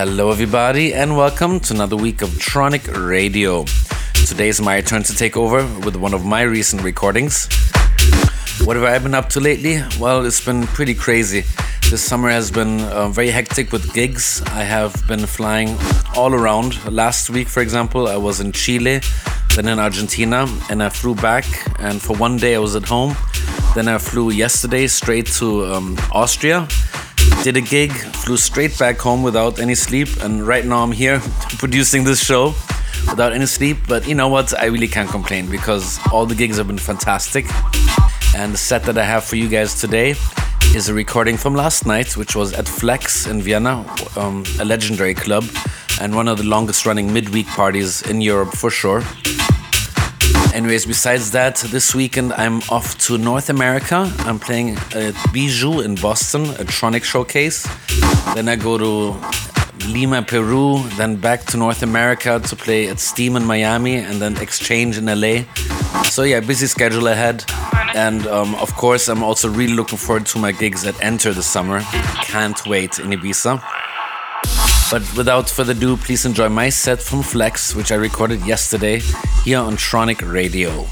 Hello, everybody, and welcome to another week of Tronic Radio. Today is my turn to take over with one of my recent recordings. What have I been up to lately? Well, it's been pretty crazy. This summer has been uh, very hectic with gigs. I have been flying all around. Last week, for example, I was in Chile, then in Argentina, and I flew back. And for one day, I was at home. Then I flew yesterday straight to um, Austria, did a gig, flew straight back home without any sleep, and right now I'm here producing this show without any sleep. But you know what? I really can't complain because all the gigs have been fantastic. And the set that I have for you guys today is a recording from last night, which was at Flex in Vienna, um, a legendary club, and one of the longest running midweek parties in Europe for sure. Anyways, besides that, this weekend I'm off to North America. I'm playing at Bijou in Boston, a Tronic showcase. Then I go to Lima, Peru, then back to North America to play at Steam in Miami, and then Exchange in LA. So yeah, busy schedule ahead. And um, of course, I'm also really looking forward to my gigs at Enter this summer. Can't wait in Ibiza. But without further ado, please enjoy my set from Flex, which I recorded yesterday here on Tronic Radio.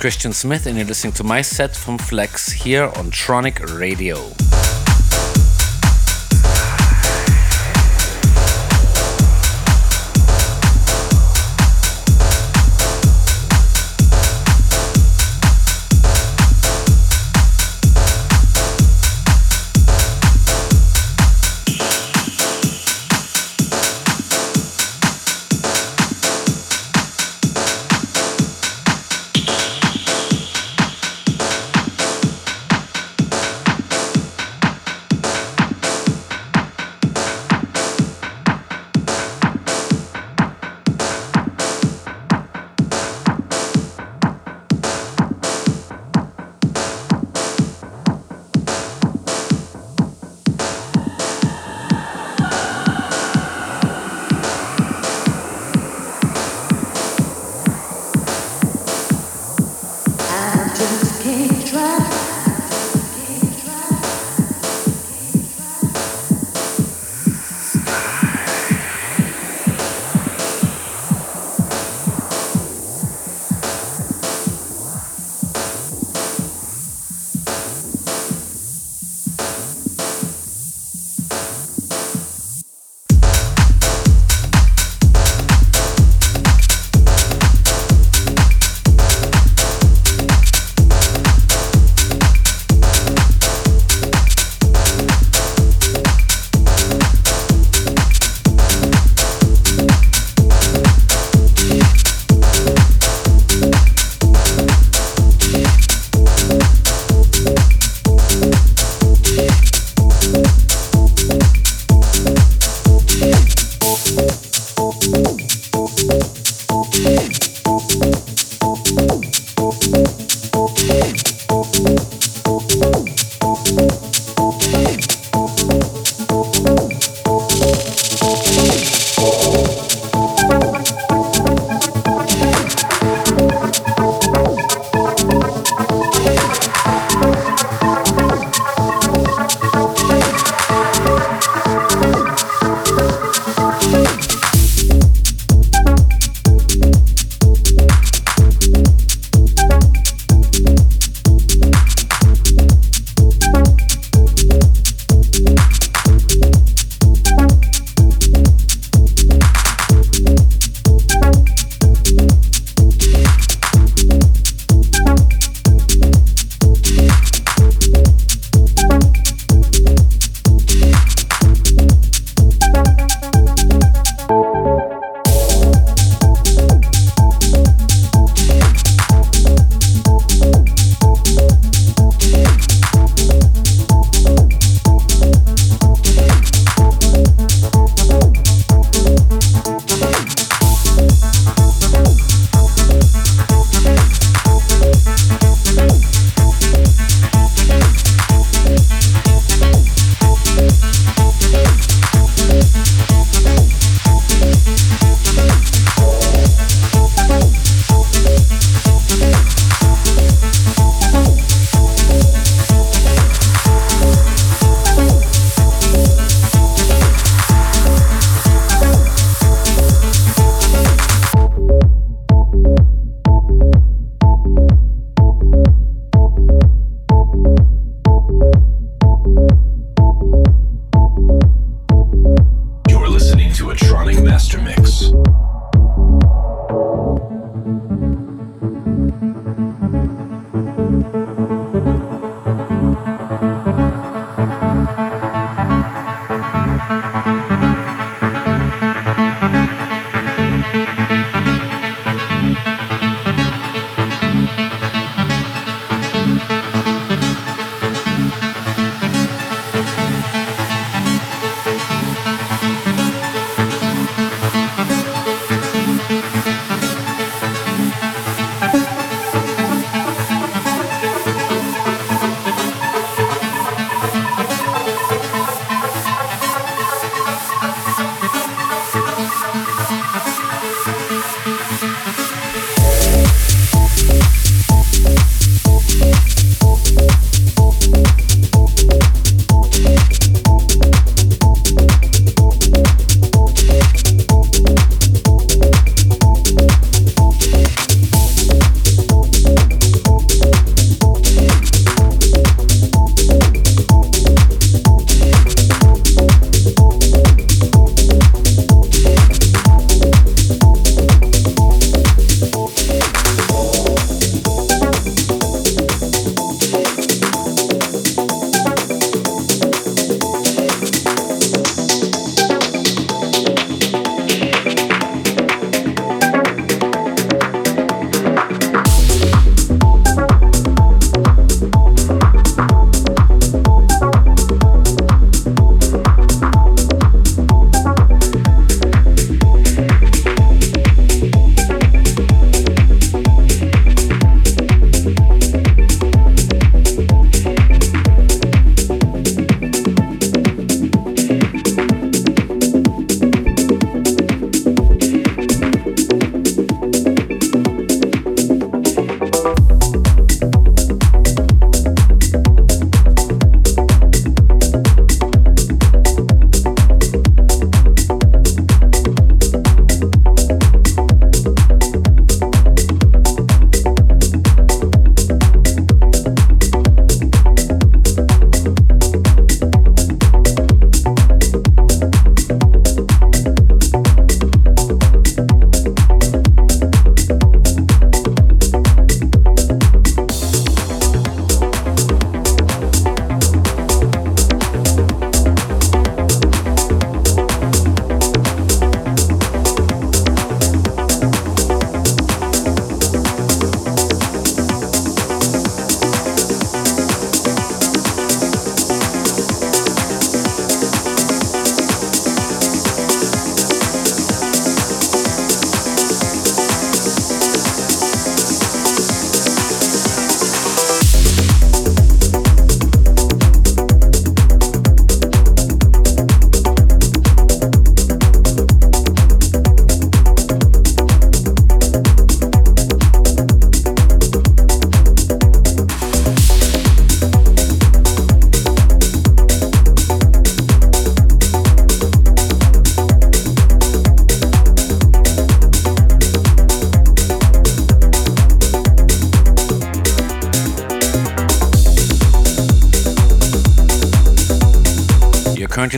Christian Smith, and you're listening to my set from Flex here on Tronic Radio.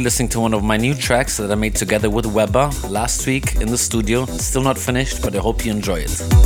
Currently listening to one of my new tracks that I made together with Wehbba last week in the studio. Still not finished, but I hope you enjoy it.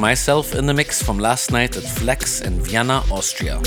Myself in the mix from last night at Flex in Vienna, Austria.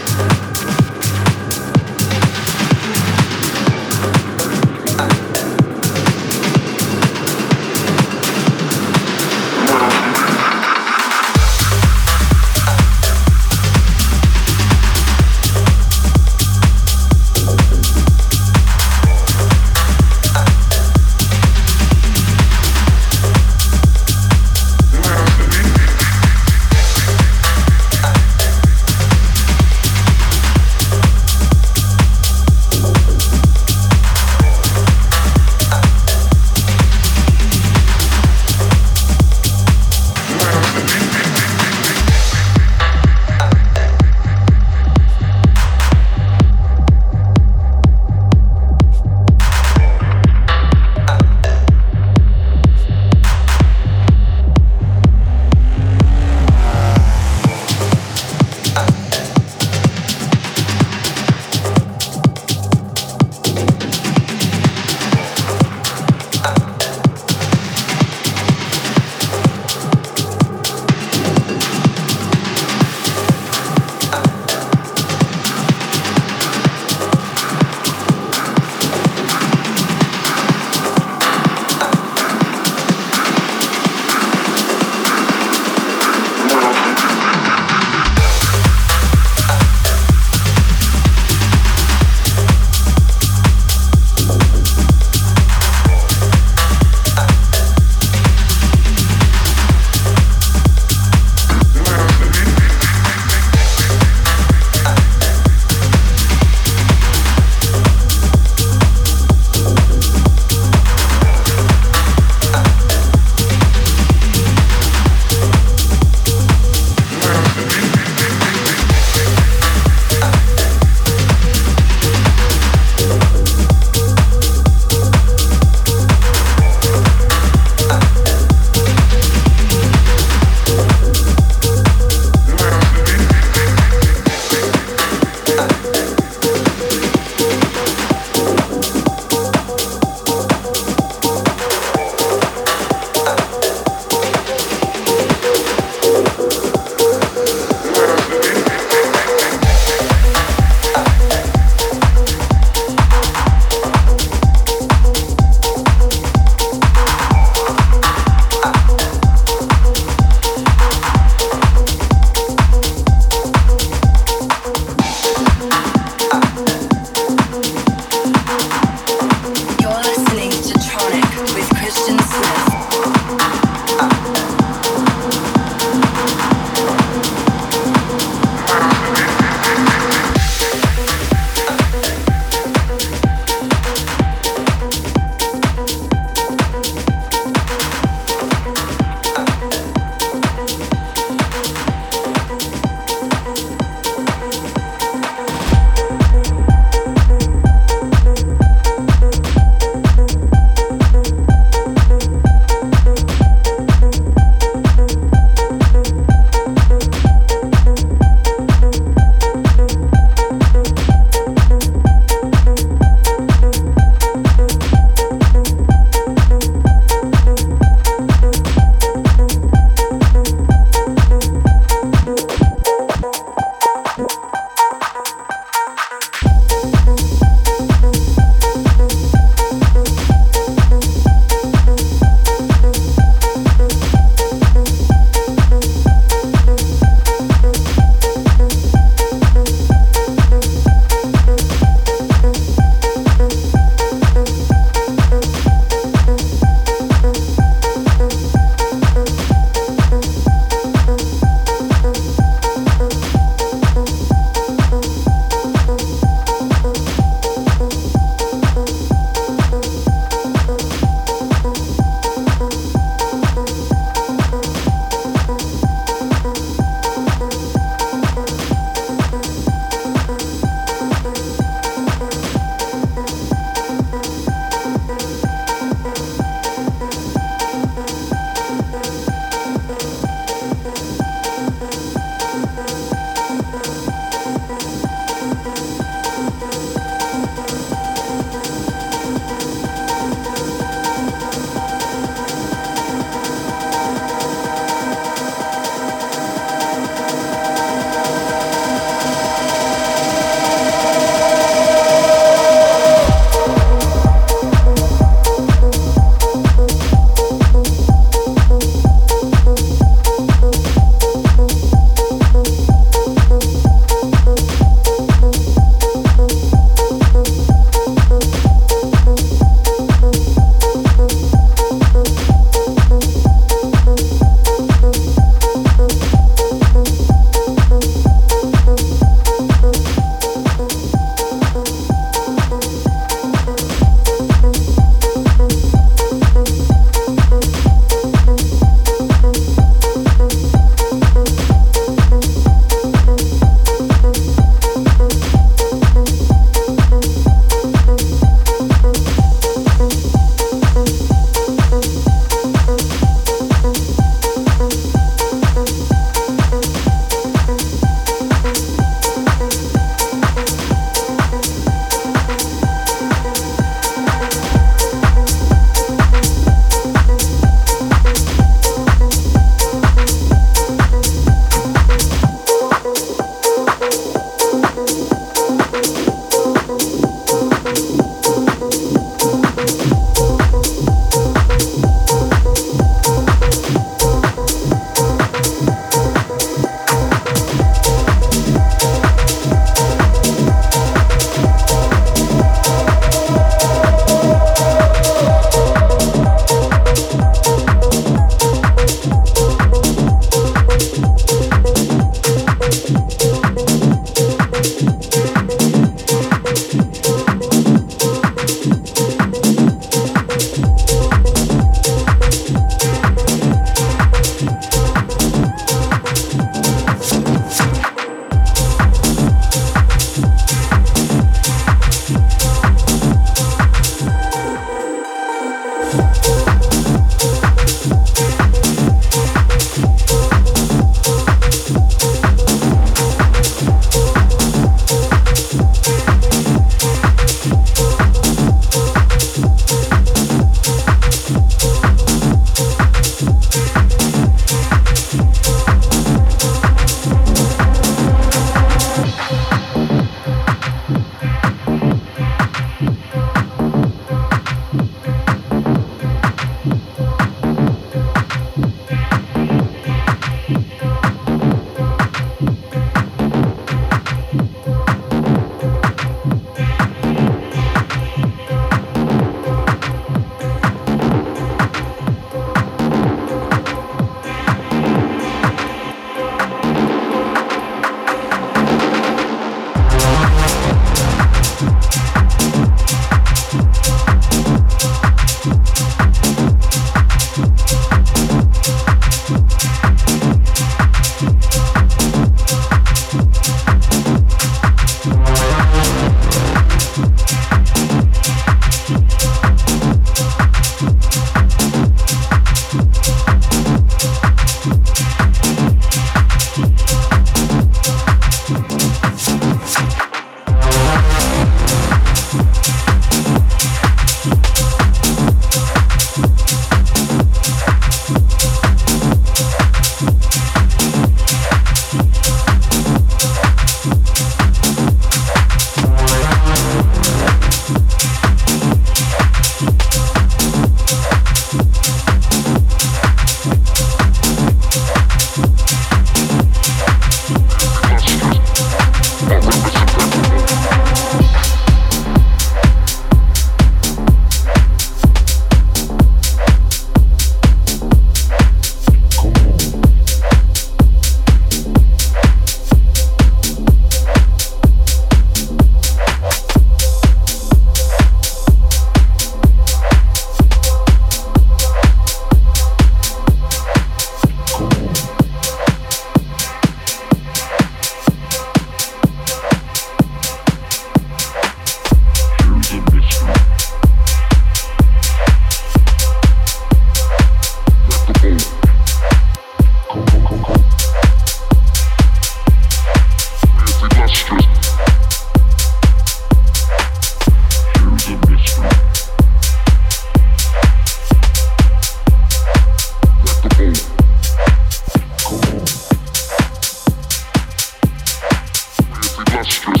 ancestors.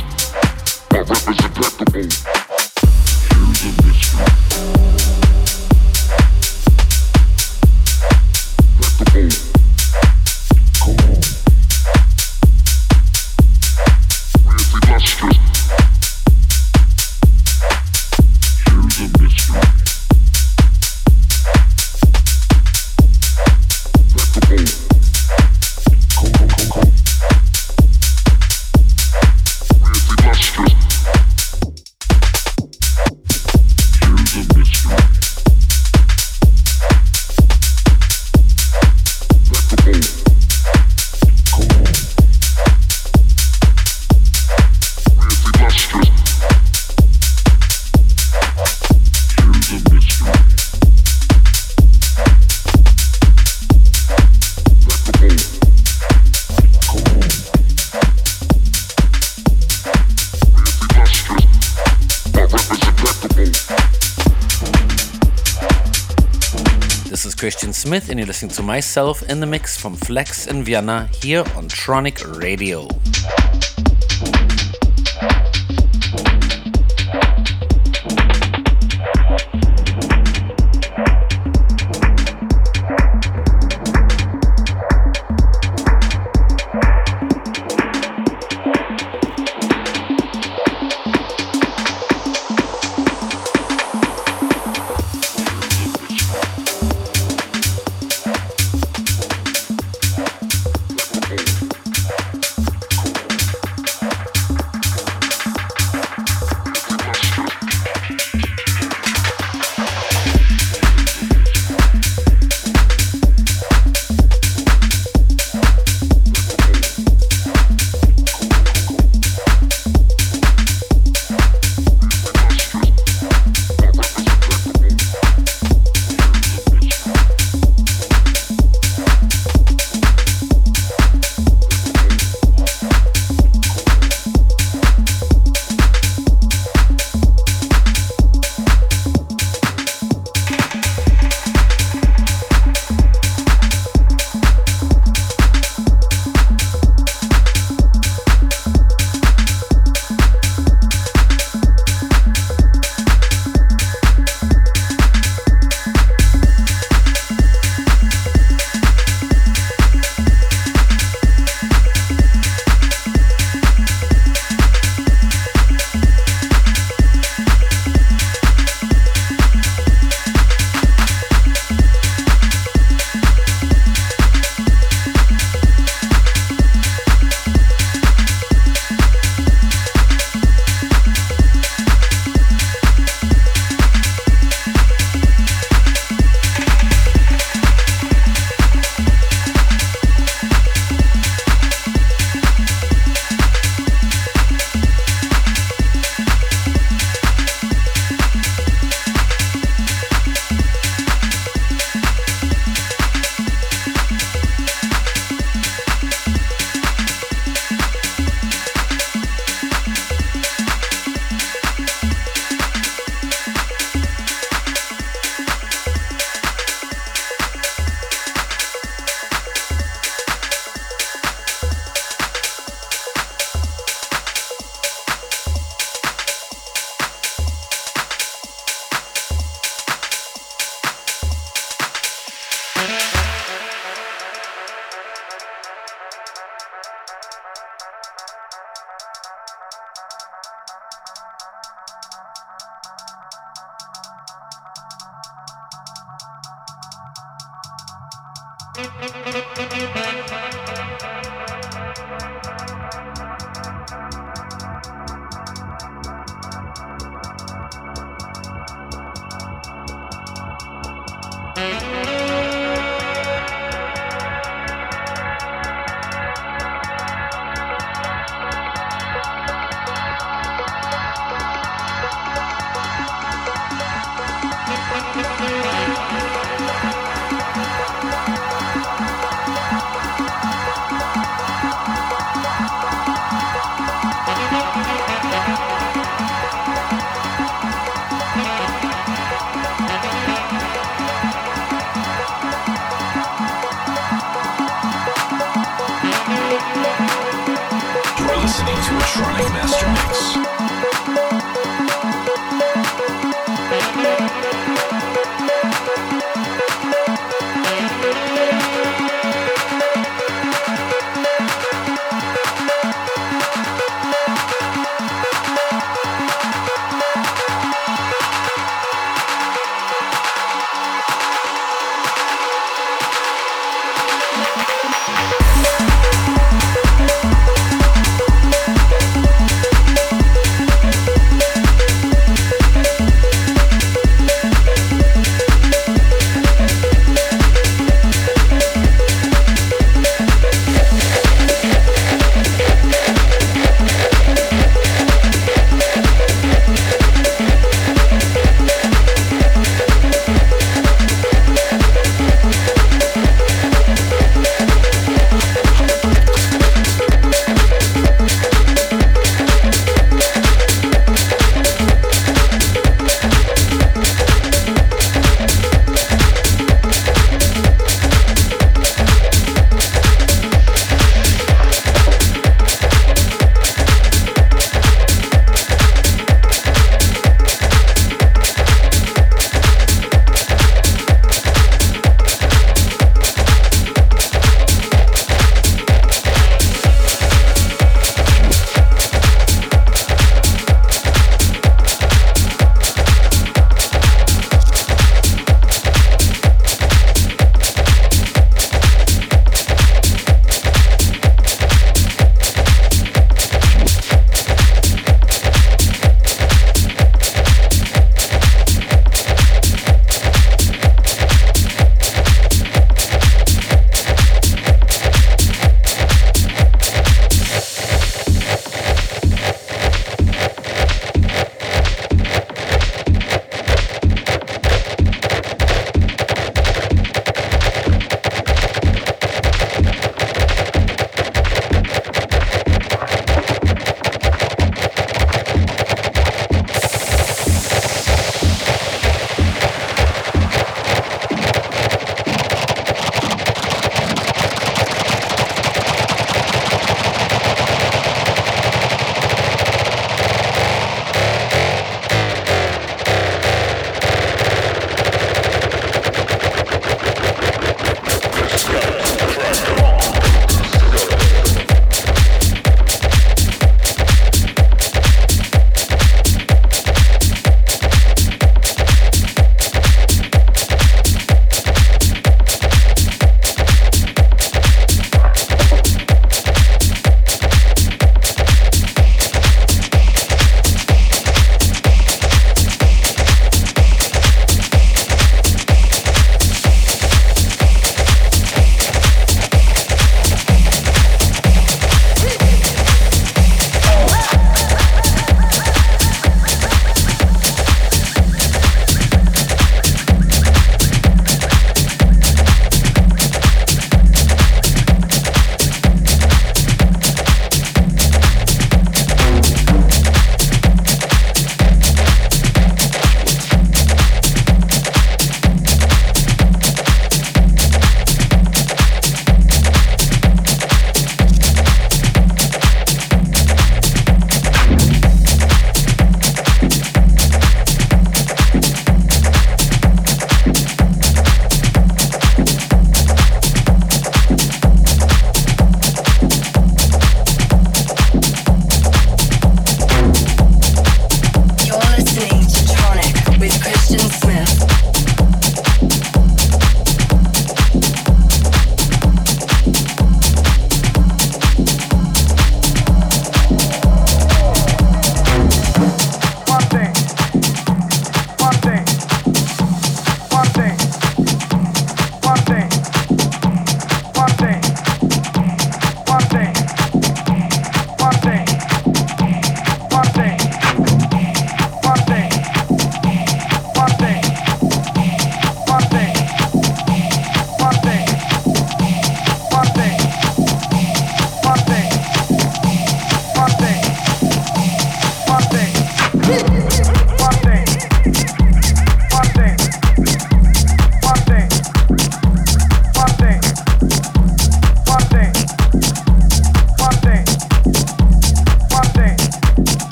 You're listening to myself in the mix from Flex in Vienna here on Tronic Radio.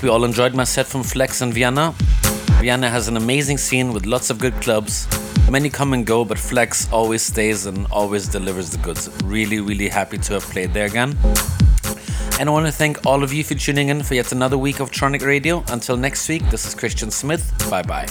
Hope you all enjoyed my set from Flex in Vienna. Vienna has an amazing scene with lots of good clubs. Many come and go, but Flex always stays and always delivers the goods. Really, really happy to have played there again. And I want to thank all of you for tuning in for yet another week of Tronic Radio. Until next week, this is Christian Smith. Bye bye.